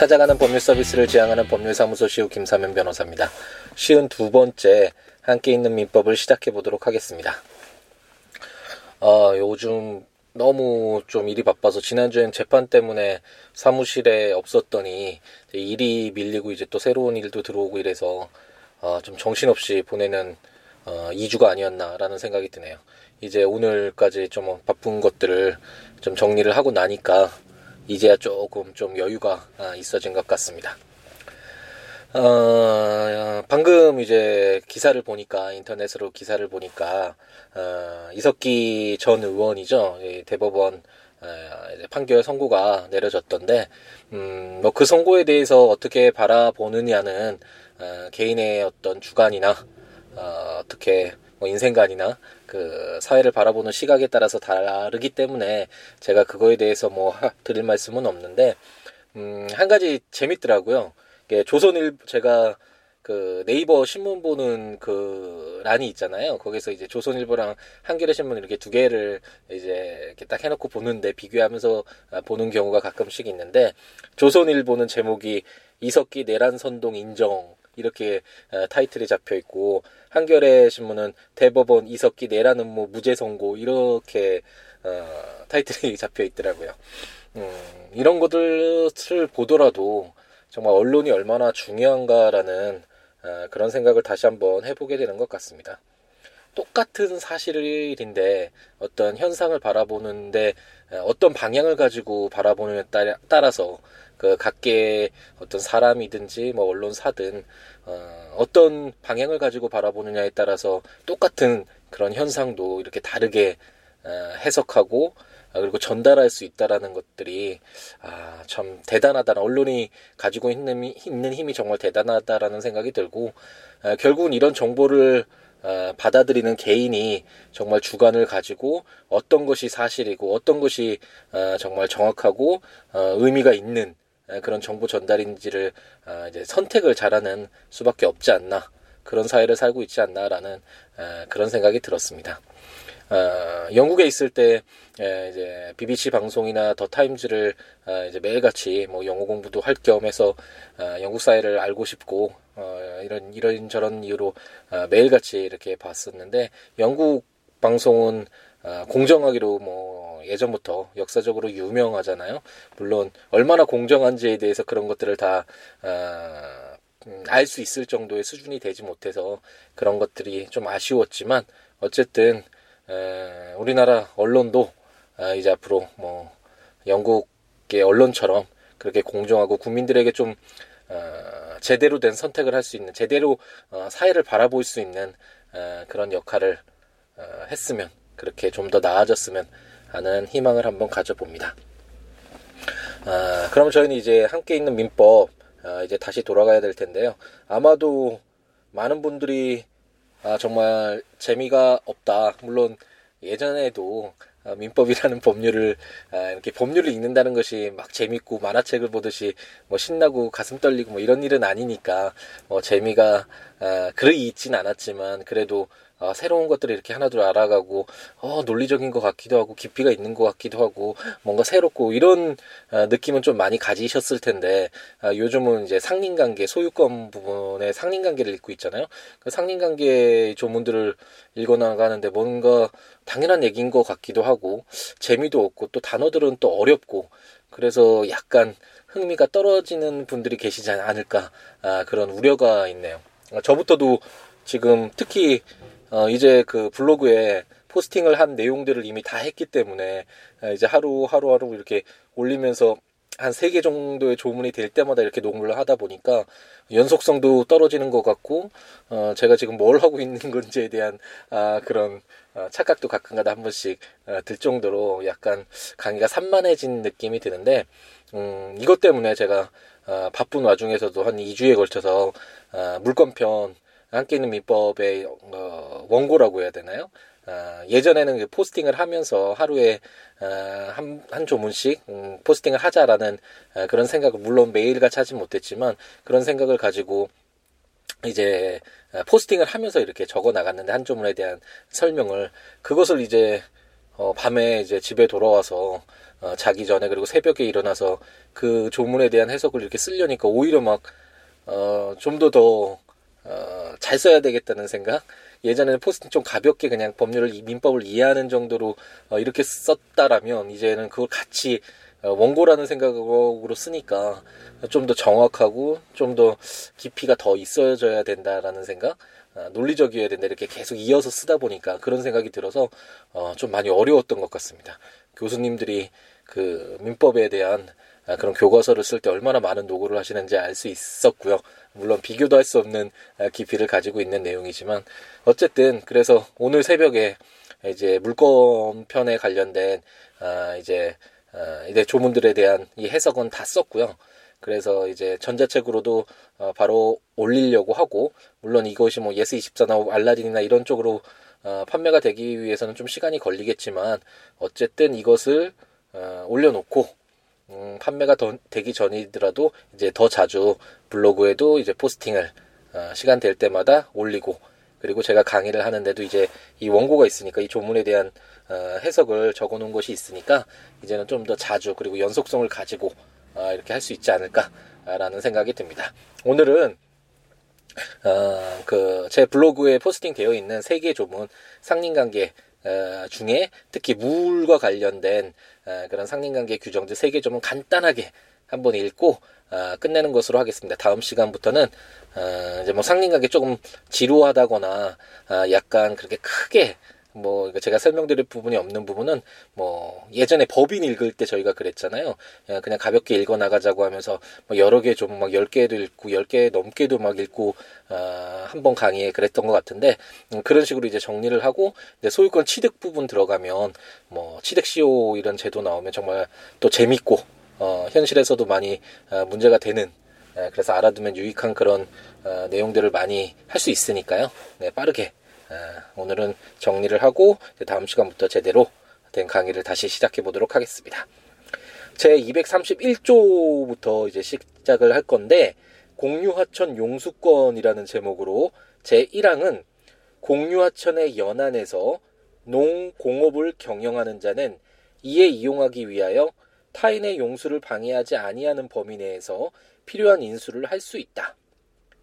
찾아가는 법률 서비스를 지향하는 법률사무소 시우 김사면 변호사입니다. 쉬운 두 번째 함께 있는 민법을 시작해 보도록 하겠습니다. 어, 요즘 너무 좀 일이 바빠서 지난주엔 재판 때문에 사무실에 없었더니 일이 밀리고 이제 또 새로운 일도 들어오고 이래서 어, 좀 정신없이 보내는 어, 2주가 아니었나라는 생각이 드네요. 이제 오늘까지 좀 바쁜 것들을 좀 정리를 하고 나니까 이제야 조금 좀 여유가 아, 있어진 것 같습니다. 어, 방금 이제 기사를 보니까 인터넷으로 기사를 보니까 어, 이석기 전 의원이죠 대법원 어, 판결 선고가 내려졌던데 음, 뭐 그 선고에 대해서 어떻게 바라보느냐는 어, 개인의 어떤 주관이나 어, 어떻게 뭐 인생관이나 그 사회를 바라보는 시각에 따라서 다르기 때문에 제가 그거에 대해서 뭐 하, 드릴 말씀은 없는데 음, 한 가지 재밌더라고요. 조선일 제가 그 네이버 신문 보는 그 란이 있잖아요. 거기서 이제 조선일보랑 한겨레 신문 이렇게 두 개를 이제 이렇게 딱 해놓고 보는데 비교하면서 보는 경우가 가끔씩 있는데 조선일보는 제목이 이석기 내란 선동 인정 이렇게 어, 타이틀이 잡혀 있고 한겨레 신문은 대법원 이석기 내란 음모 무죄 선고 이렇게 어, 타이틀이 잡혀 있더라고요. 음, 이런 것들을 보더라도 정말 언론이 얼마나 중요한가라는 어, 그런 생각을 다시 한번 해보게 되는 것 같습니다. 똑같은 사실인데 어떤 현상을 바라보는데 어떤 방향을 가지고 바라보느냐에 따라서 그 각계의 어떤 사람이든지 뭐 언론사든 어, 어떤 방향을 가지고 바라보느냐에 따라서 똑같은 그런 현상도 이렇게 다르게 어, 해석하고 아, 그리고 전달할 수 있다라는 것들이 아, 참 대단하다. 언론이 가지고 있는, 있는 힘이 정말 대단하다라는 생각이 들고 아, 결국은 이런 정보를 아, 받아들이는 개인이 정말 주관을 가지고 어떤 것이 사실이고 어떤 것이 아, 정말 정확하고 어, 의미가 있는 아, 그런 정보 전달인지를 아, 이제 선택을 잘하는 수밖에 없지 않나 그런 사회를 살고 있지 않나라는 아, 그런 생각이 들었습니다. 어, 영국에 있을 때 예, 이제 BBC 방송이나 더 타임즈를 어, 이제 매일같이 뭐 영어 공부도 할 겸해서 어, 영국 사회를 알고 싶고 어, 이런 이런 저런 이유로 어, 매일같이 이렇게 봤었는데 영국 방송은 어, 공정하기로 뭐 예전부터 역사적으로 유명하잖아요. 물론 얼마나 공정한지에 대해서 그런 것들을 다 어, 음, 알수 있을 정도의 수준이 되지 못해서 그런 것들이 좀 아쉬웠지만 어쨌든 에, 우리나라 언론도 아, 이제 앞으로 뭐 영국의 언론처럼 그렇게 공정하고 국민들에게 좀 어, 제대로 된 선택을 할 수 있는 제대로 어, 사회를 바라볼 수 있는 어, 그런 역할을 어, 했으면 그렇게 좀 더 나아졌으면 하는 희망을 한번 가져봅니다. 아, 그럼 저희는 이제 함께 있는 민법 아, 이제 다시 돌아가야 될 텐데요. 아마도 많은 분들이 아, 정말 재미가 없다. 물론 예전에도 아, 민법이라는 법률을 아, 이렇게 법률을 읽는다는 것이 막 재밌고 만화책을 보듯이 뭐 신나고 가슴 떨리고 뭐 이런 일은 아니니까 뭐 재미가 아, 그리 있진 않았지만 그래도 어, 새로운 것들을 이렇게 하나둘 알아가고 어, 논리적인 것 같기도 하고 깊이가 있는 것 같기도 하고 뭔가 새롭고 이런 어, 느낌은 좀 많이 가지셨을 텐데 어, 요즘은 이제 상린관계 소유권 부분에 상린관계를 읽고 있잖아요. 그 상린관계 조문들을 읽어나가는데 뭔가 당연한 얘기인 것 같기도 하고 재미도 없고 또 단어들은 또 어렵고 그래서 약간 흥미가 떨어지는 분들이 계시지 않을까 아, 그런 우려가 있네요. 저부터도 지금 특히 어, 이제 그 블로그에 포스팅을 한 내용들을 이미 다 했기 때문에 이제 하루 하루 하루 이렇게 올리면서 한 세 개 정도의 조문이 될 때마다 이렇게 녹음을 하다 보니까 연속성도 떨어지는 것 같고 어 제가 지금 뭘 하고 있는 건지에 대한 아 그런 어, 착각도 가끔가다 한 번씩 어, 들 정도로 약간 강의가 산만해진 느낌이 드는데 음 이것 때문에 제가 어, 바쁜 와중에서도 한 2주에 걸쳐서 어, 물건편 함께 있는 민법의 어, 원고라고 해야 되나요? 어, 예전에는 그 포스팅을 하면서 하루에 어, 한, 한 조문씩 음, 포스팅을 하자라는 어, 그런 생각을 물론 매일같이 하진 못했지만 그런 생각을 가지고 이제 어, 포스팅을 하면서 이렇게 적어 나갔는데 한 조문에 대한 설명을 그것을 이제 어, 밤에 이제 집에 돌아와서 어, 자기 전에 그리고 새벽에 일어나서 그 조문에 대한 해석을 이렇게 쓰려니까 오히려 막 어, 좀 더 더 어, 잘 써야 되겠다는 생각. 예전에는 포스팅 좀 가볍게 그냥 법률을 민법을 이해하는 정도로 어, 이렇게 썼다라면 이제는 그걸 같이 어, 원고라는 생각으로 쓰니까 좀 더 정확하고 좀 더 깊이가 더 있어져야 된다라는 생각. 어, 논리적이어야 된다 이렇게 계속 이어서 쓰다 보니까 그런 생각이 들어서 어, 좀 많이 어려웠던 것 같습니다. 교수님들이 그 민법에 대한 아, 그런 교과서를 쓸 때 얼마나 많은 노고를 하시는지 알 수 있었고요. 물론 비교도 할 수 없는 아, 깊이를 가지고 있는 내용이지만 어쨌든 그래서 오늘 새벽에 이제 물건 편에 관련된 아 이제 아 이제 조문들에 대한 이 해석은 다 썼고요. 그래서 이제 전자책으로도 어 바로 올리려고 하고 물론 이것이 뭐 예스 24나 알라딘이나 이런 쪽으로 어 판매가 되기 위해서는 좀 시간이 걸리겠지만 어쨌든 이것을 어 올려놓고 음, 판매가 더, 되기 전이더라도 이제 더 자주 블로그에도 이제 포스팅을 어, 시간 될 때마다 올리고 그리고 제가 강의를 하는데도 이제 이 원고가 있으니까 이 조문에 대한 어, 해석을 적어놓은 것이 있으니까 이제는 좀 더 자주 그리고 연속성을 가지고 어, 이렇게 할 수 있지 않을까라는 생각이 듭니다. 오늘은 어, 그 제 블로그에 포스팅 되어 있는 세개 조문 상린관계 어, 중에 특히 물과 관련된 어, 그런 상린관계 규정들 세개 좀은 간단하게 한번 읽고 어, 끝내는 것으로 하겠습니다. 다음 시간부터는 어, 이제 뭐 상린관계 조금 지루하다거나 어, 약간 그렇게 크게 뭐 제가 설명드릴 부분이 없는 부분은 뭐 예전에 법인 읽을 때 저희가 그랬잖아요. 그냥 가볍게 읽어 나가자고 하면서 뭐 여러 개 좀 막 열개도 읽고 열 개 넘게도 막 읽고 어, 한번 강의에 그랬던 것 같은데 음, 그런 식으로 이제 정리를 하고 소유권 취득 부분 들어가면 뭐 취득 시효 이런 제도 나오면 정말 또 재밌고 어, 현실에서도 많이 어, 문제가 되는 에, 그래서 알아두면 유익한 그런 어, 내용들을 많이 할 수 있으니까요. 네, 빠르게 오늘은 정리를 하고 다음 시간부터 제대로 된 강의를 다시 시작해 보도록 하겠습니다. 제 231조부터 이제 시작을 할 건데 공유하천 용수권이라는 제목으로 제 1항은 공유하천의 연안에서 농공업을 경영하는 자는 이에 이용하기 위하여 타인의 용수를 방해하지 아니하는 범위 내에서 필요한 인수를 할 수 있다.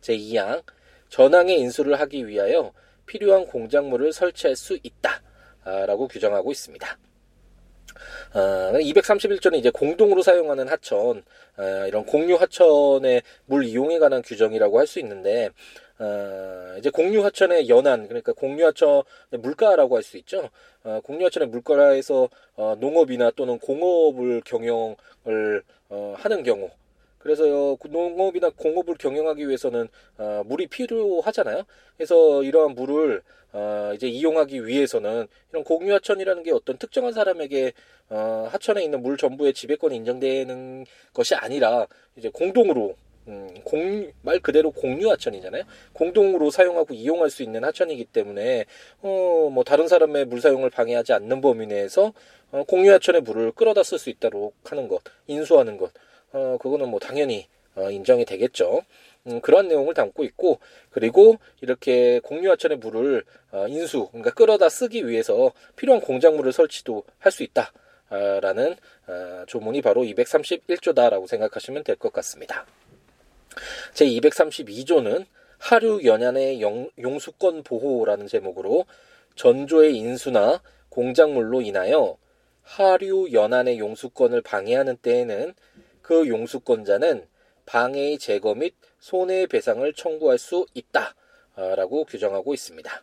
제 2항 전항의 인수를 하기 위하여 필요한 공작물을 설치할 수 있다라고 규정하고 있습니다. 어, 231조는 이제 공동으로 사용하는 하천, 어, 이런 공유 하천의 물 이용에 관한 규정이라고 할 수 있는데, 어, 이제 공유 하천의 연안, 그러니까 공유 하천의 물가라고 할 수 있죠. 어, 공유 하천의 물가에서 어, 농업이나 또는 공업을 경영을 어, 하는 경우, 그래서 농업이나 공업을 경영하기 위해서는 어, 물이 필요하잖아요. 그래서 이러한 물을 어, 이제 이용하기 위해서는 이런 공유하천이라는 게 어떤 특정한 사람에게 어, 하천에 있는 물 전부의 지배권이 인정되는 것이 아니라 이제 공동으로 음, 공, 말 그대로 공유 하천이잖아요. 공동으로 사용하고 이용할 수 있는 하천이기 때문에, 어, 뭐, 다른 사람의 물 사용을 방해하지 않는 범위 내에서, 어, 공유 하천의 물을 끌어다 쓸 수 있도록 하는 것, 인수하는 것, 어, 그거는 뭐 당연히 어, 인정이 되겠죠. 음, 그런 내용을 담고 있고 그리고 이렇게 공유하천의 물을 어, 인수 그러니까 끌어다 쓰기 위해서 필요한 공작물을 설치도 할 수 있다. 라는 어, 조문이 바로 231조다라고 생각하시면 될 것 같습니다. 제 232조는 하류 연안의 영, 용수권 보호라는 제목으로 전조의 인수나 공작물로 인하여 하류 연안의 용수권을 방해하는 때에는 그 용수권자는 방해의 제거 및 손해배상을 청구할 수 있다라고 규정하고 있습니다.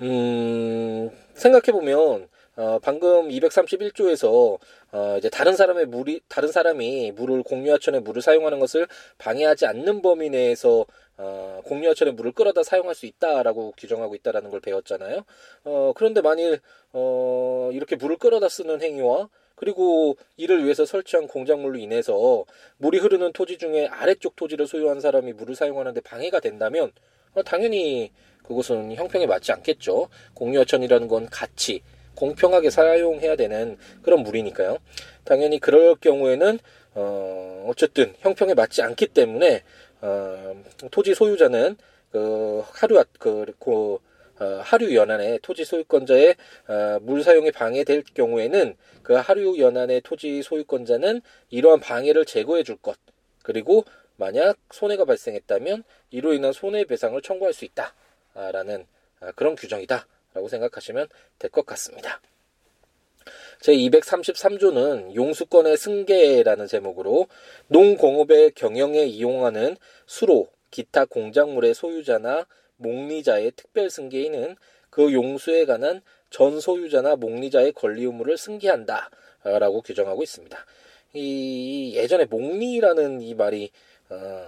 음, 생각해보면, 어, 방금 231조에서, 어, 이제 다른 사람의 물이, 다른 사람이 물을, 공유하천의 물을 사용하는 것을 방해하지 않는 범위 내에서, 어, 공유하천의 물을 끌어다 사용할 수 있다라고 규정하고 있다라는 걸 배웠잖아요. 어, 그런데 만일, 어, 이렇게 물을 끌어다 쓰는 행위와 그리고 이를 위해서 설치한 공작물로 인해서 물이 흐르는 토지 중에 아래쪽 토지를 소유한 사람이 물을 사용하는데 방해가 된다면 어, 당연히 그것은 형평에 맞지 않겠죠. 공유하천이라는 건 같이 공평하게 사용해야 되는 그런 물이니까요. 당연히 그럴 경우에는 어 어쨌든 형평에 맞지 않기 때문에 어 토지 소유자는 그 하루 그, 그 어, 하류 연안의 토지 소유권자의 어, 물 사용이 방해될 경우에는 그 하류 연안의 토지 소유권자는 이러한 방해를 제거해 줄 것. 그리고 만약 손해가 발생했다면 이로 인한 손해배상을 청구할 수 있다라는 아, 그런 규정이다라고 생각하시면 될 것 같습니다. 제 233조는 용수권의 승계라는 제목으로 농공업의 경영에 이용하는 수로, 기타 공작물의 소유자나 목리자의 특별 승계인은 그 용수에 관한 전 소유자나 목리자의 권리 의무를 승계한다 라고 규정하고 있습니다. 이 예전에 목리라는 이 말이 어,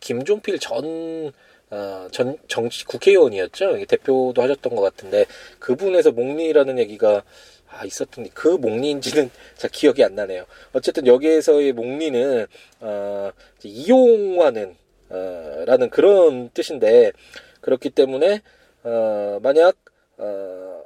김종필 전 어, 전 정치 국회의원이었죠. 대표도 하셨던 것 같은데 그분에서 목리라는 얘기가 아, 있었던 그 목리인지는 잘 기억이 안 나네요. 어쨌든 여기에서의 목리는 어, 이용하는 어, 라는 그런 뜻인데 그렇기 때문에 어, 만약 어,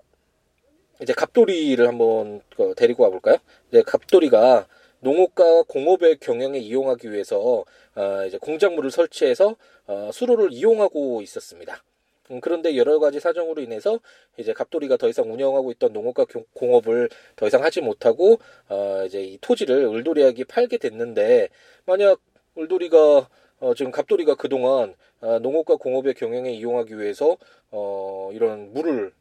이제 갑돌이를 한번 그 데리고 와볼까요? 이제 갑돌이가 농업과 공업의 경영에 이용하기 위해서 어, 이제 공작물을 설치해서 어, 수로를 이용하고 있었습니다. 음, 그런데 여러 가지 사정으로 인해서 이제 갑돌이가 더 이상 운영하고 있던 농업과 공업을 더 이상 하지 못하고 어 이제 이 토지를 을돌이에게 팔게 됐는데 만약 을돌이가 어 지금 갑돌이가 그동안 어 농업과 공업의 경영에 이용하기 위해서 어 이런 물을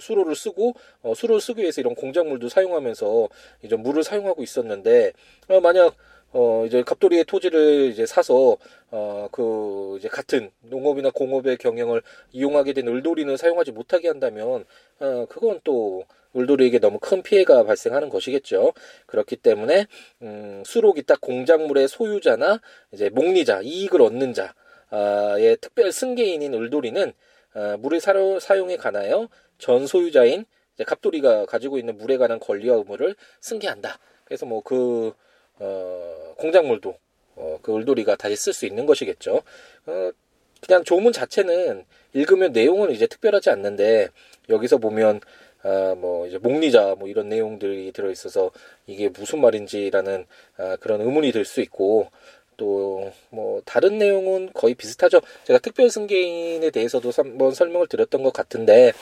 수로를 쓰고 어, 수로를 쓰기 위해서 이런 공작물도 사용하면서 이제 물을 사용하고 있었는데 어, 만약 어 이제 갑돌이의 토지를 이제 사서 어 그 이제 같은 농업이나 공업의 경영을 이용하게 된 을돌이는 사용하지 못하게 한다면 어 그건 또 을돌이에게 너무 큰 피해가 발생하는 것이겠죠. 그렇기 때문에 음 수로 기타 공작물의 소유자나 이제 목리자 이익을 얻는 자의 특별 승계인인 을돌이는 어, 물을 사로, 사용에 관하여 전 소유자인 이제 갑돌이가 가지고 있는 물에 관한 권리와 의무를 승계한다. 그래서 뭐그 어, 공작물도 어, 그 을돌이가 다시 쓸 수 있는 것이겠죠. 어, 그냥 조문 자체는 읽으면 내용은 이제 특별하지 않는데 여기서 보면 아, 뭐 이제 목리자 뭐 이런 내용들이 들어 있어서 이게 무슨 말인지라는 아, 그런 의문이 들 수 있고 또 뭐 다른 내용은 거의 비슷하죠. 제가 특별 승계인에 대해서도 한번 설명을 드렸던 것 같은데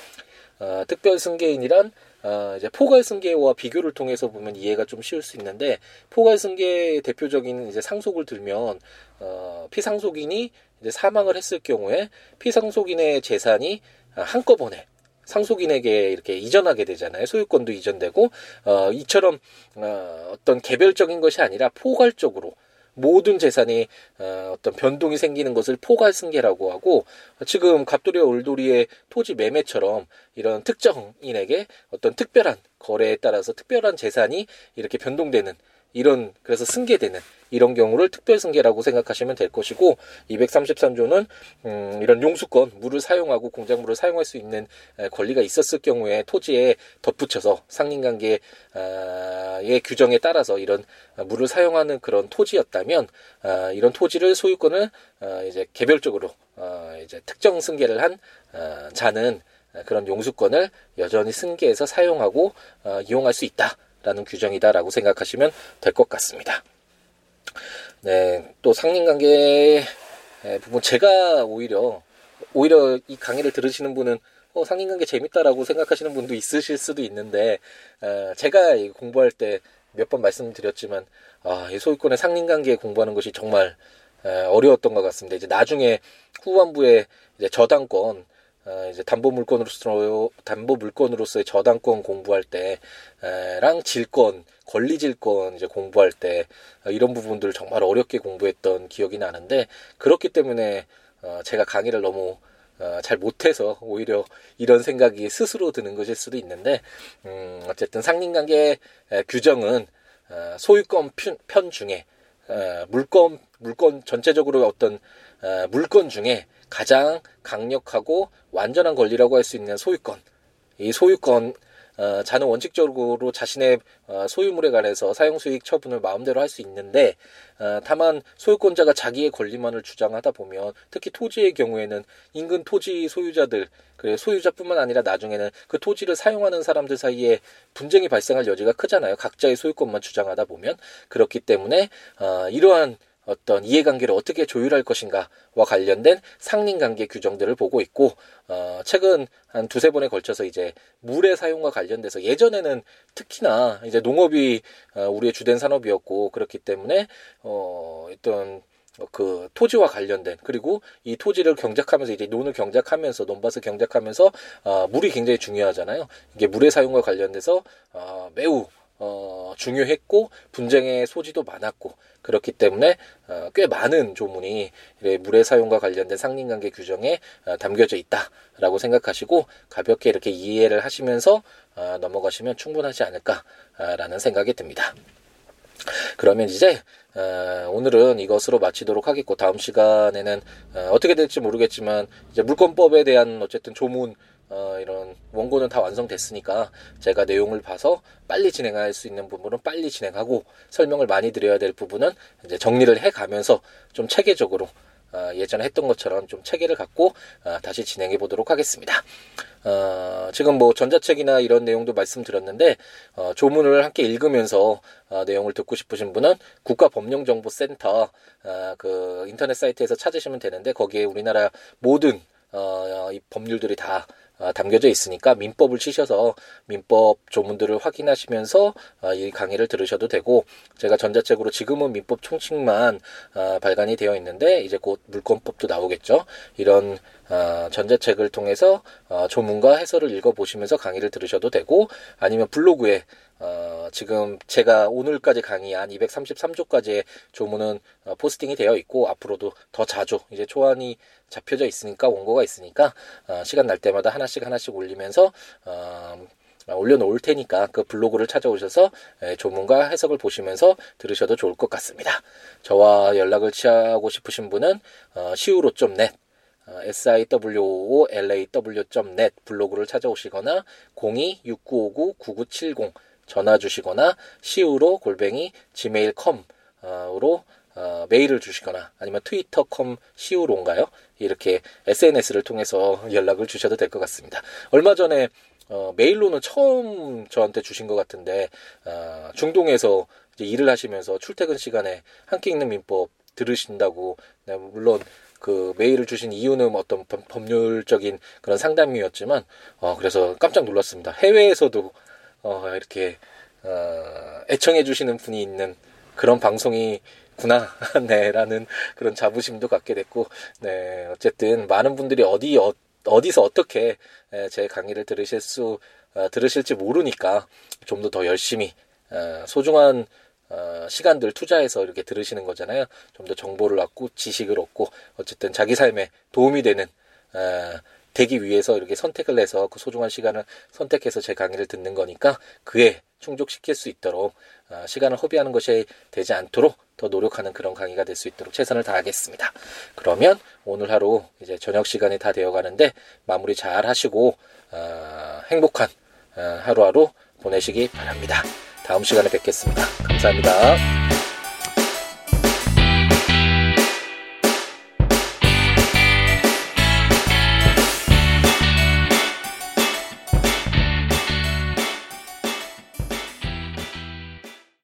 아, 특별 승계인이란 어, 이제 포괄 승계와 비교를 통해서 보면 이해가 좀 쉬울 수 있는데 포괄 승계의 대표적인 이제 상속을 들면 어, 피상속인이 이제 사망을 했을 경우에 피상속인의 재산이 한꺼번에 상속인에게 이렇게 이전하게 되잖아요. 소유권도 이전되고 어, 이처럼 어, 어떤 개별적인 것이 아니라 포괄적으로 모든 재산이 어, 어떤 변동이 생기는 것을 포괄승계라고 하고 지금 갑돌이와 올돌이의 토지 매매처럼 이런 특정인에게 어떤 특별한 거래에 따라서 특별한 재산이 이렇게 변동되는 이런 그래서 승계되는 이런 경우를 특별 승계라고 생각하시면 될 것이고 233조는 음, 이런 용수권 물을 사용하고 공작물을 사용할 수 있는 권리가 있었을 경우에 토지에 덧붙여서 상린관계의 규정에 따라서 이런 물을 사용하는 그런 토지였다면 아, 이런 토지를 소유권을 아, 이제 개별적으로 아, 이제 특정 승계를 한 자는 그런 용수권을 여전히 승계해서 사용하고 어, 이용할 수 있다. 라는 규정이다라고 생각하시면 될 것 같습니다. 네, 또 상린관계 부분 제가 오히려 오히려 이 강의를 들으시는 분은 어, 상린관계 재밌다라고 생각하시는 분도 있으실 수도 있는데 어, 제가 공부할 때 몇 번 말씀드렸지만 아, 이 소유권의 상린관계 공부하는 것이 정말 에, 어려웠던 것 같습니다. 이제 나중에 후반부에 이제 저당권 어, 이제 담보 물건으로서 담보 물건으로서의 저당권 공부할 때랑 질권 권리 질권 이제 공부할 때 어, 이런 부분들을 정말 어렵게 공부했던 기억이 나는데 그렇기 때문에 어, 제가 강의를 너무 어, 잘 못해서 오히려 이런 생각이 스스로 드는 것일 수도 있는데 음, 어쨌든 상린관계 규정은 어, 소유권 편, 편 중에 어, 물건 물건 전체적으로 어떤 어, 물건 중에 가장 강력하고 완전한 권리라고 할 수 있는 소유권. 이 소유권 어, 자는 원칙적으로 자신의 어, 소유물에 관해서 사용수익 처분을 마음대로 할 수 있는데 어, 다만 소유권자가 자기의 권리만을 주장하다 보면 특히 토지의 경우에는 인근 토지 소유자들 그 소유자뿐만 아니라 나중에는 그 토지를 사용하는 사람들 사이에 분쟁이 발생할 여지가 크잖아요. 각자의 소유권만 주장하다 보면 그렇기 때문에 어, 이러한 어떤 이해관계를 어떻게 조율할 것인가와 관련된 상린관계 규정들을 보고 있고 어, 최근 한 두세 번에 걸쳐서 이제 물의 사용과 관련돼서 예전에는 특히나 이제 농업이 어, 우리의 주된 산업이었고 그렇기 때문에 어, 어떤 그 토지와 관련된 그리고 이 토지를 경작하면서 이제 논을 경작하면서 논밭을 경작하면서 어, 물이 굉장히 중요하잖아요. 이게 물의 사용과 관련돼서 어, 매우 어, 중요했고 분쟁의 소지도 많았고 그렇기 때문에 어, 꽤 많은 조문이 물의 사용과 관련된 상린관계 규정에 어, 담겨져 있다라고 생각하시고 가볍게 이렇게 이해를 하시면서 어, 넘어가시면 충분하지 않을까라는 생각이 듭니다. 그러면 이제 어, 오늘은 이것으로 마치도록 하겠고 다음 시간에는 어, 어떻게 될지 모르겠지만 이제 물권법에 대한 어쨌든 조문 어, 이런 원고는 다 완성됐으니까 제가 내용을 봐서 빨리 진행할 수 있는 부분은 빨리 진행하고 설명을 많이 드려야 될 부분은 이제 정리를 해 가면서 좀 체계적으로 어, 예전에 했던 것처럼 좀 체계를 갖고 어, 다시 진행해 보도록 하겠습니다. 어, 지금 뭐 전자책이나 이런 내용도 말씀드렸는데 어, 조문을 함께 읽으면서 어, 내용을 듣고 싶으신 분은 국가법령정보센터 어, 그 인터넷 사이트에서 찾으시면 되는데 거기에 우리나라 모든 어, 이 법률들이 다 어, 담겨져 있으니까 민법을 치셔서 민법 조문들을 확인하시면서 어, 이 강의를 들으셔도 되고 제가 전자책으로 지금은 민법 총칙만 어, 발간이 되어 있는데 이제 곧 물권법도 나오겠죠. 이런 전자책을 통해서 조문과 해설을 읽어보시면서 강의를 들으셔도 되고 아니면 블로그에 어, 지금 제가 오늘까지 강의한 233조까지의 조문은 어, 포스팅이 되어 있고 앞으로도 더 자주 이제 초안이 잡혀져 있으니까 원고가 있으니까 어, 시간 날 때마다 하나씩 하나씩 올리면서 어, 올려놓을 테니까 그 블로그를 찾아오셔서 예, 조문과 해석을 보시면서 들으셔도 좋을 것 같습니다. 저와 연락을 취하고 싶으신 분은 어, siwo.net 어, siwoolaw.net 블로그를 찾아오시거나 026959-9970 전화 주시거나 시우로 골뱅이 gmail.com으로 어, 메일을 주시거나 아니면 트위터컴 시우로인가요? 이렇게 SNS를 통해서 연락을 주셔도 될 것 같습니다. 얼마 전에 어, 메일로는 처음 저한테 주신 것 같은데 어, 중동에서 일을 하시면서 출퇴근 시간에 함께 읽는 민법 들으신다고 네, 물론 그 메일을 주신 이유는 어떤 법률적인 그런 상담이었지만 어, 그래서 깜짝 놀랐습니다. 해외에서도 어, 이렇게 어, 애청해 주시는 분이 있는 그런 방송이 구나, 네라는 그런 자부심도 갖게 됐고, 네 어쨌든 많은 분들이 어디 어, 어디서 어떻게 제 강의를 들으실 수 어, 들으실지 모르니까 좀 더 더 열심히 어, 소중한 어, 시간들 투자해서 이렇게 들으시는 거잖아요. 좀 더 정보를 얻고 지식을 얻고 어쨌든 자기 삶에 도움이 되는 어, 되기 위해서 이렇게 선택을 해서 그 소중한 시간을 선택해서 제 강의를 듣는 거니까 그에 충족시킬 수 있도록 어, 시간을 허비하는 것이 되지 않도록 더 노력하는 그런 강의가 될 수 있도록 최선을 다하겠습니다. 그러면 오늘 하루 이제 저녁 시간이 다 되어 가는데 마무리 잘 하시고 어, 행복한 어, 하루하루 보내시기 바랍니다. 다음 시간에 뵙겠습니다. 감사합니다.